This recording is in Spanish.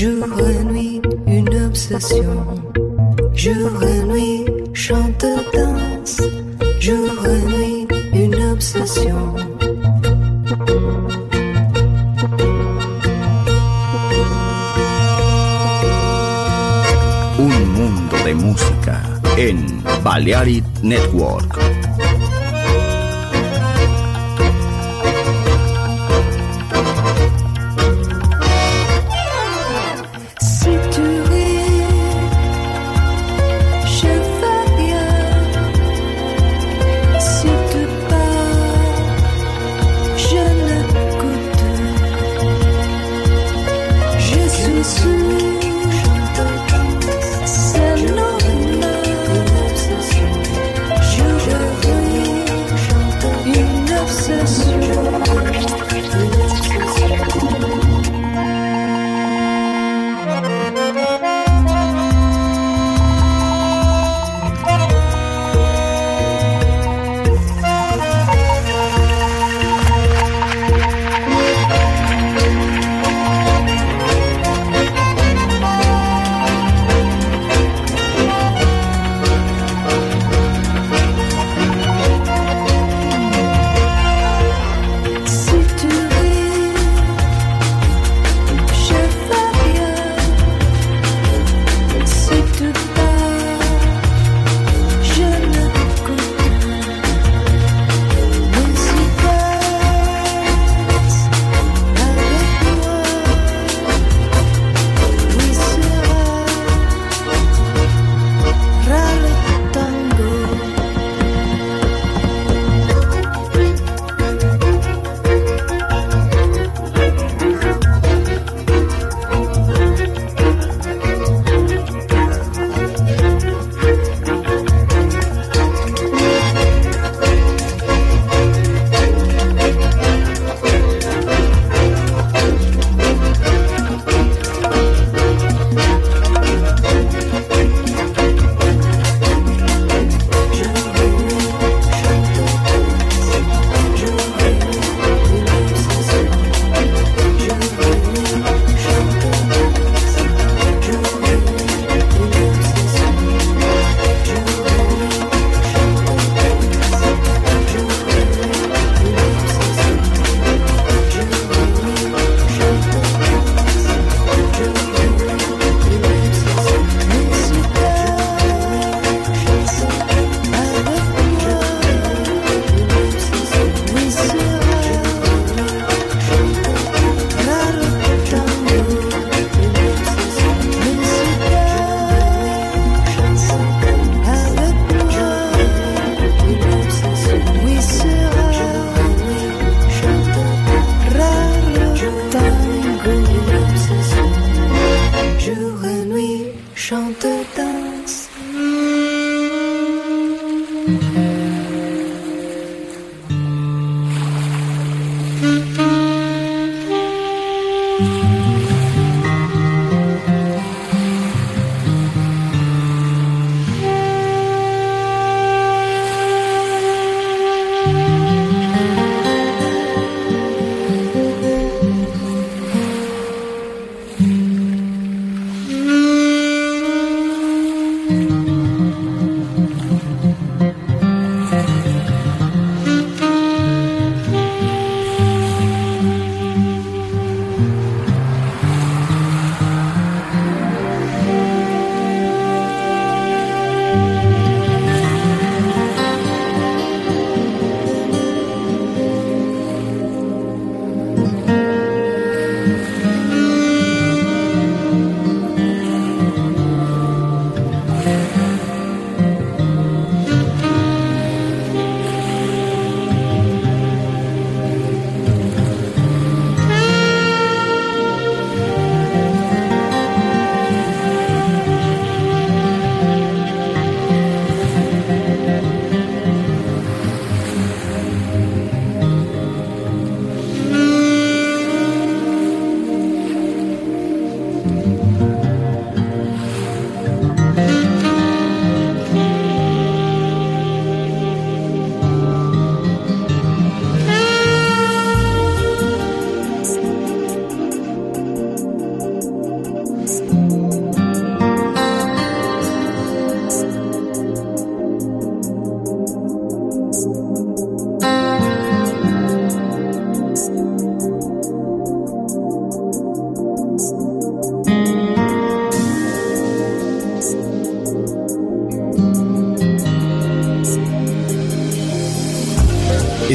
Jour et nuit, une obsession. Jour et nuit, chante, danse, jour et nuit, une obsession. Un mundo de música en Balearic Network.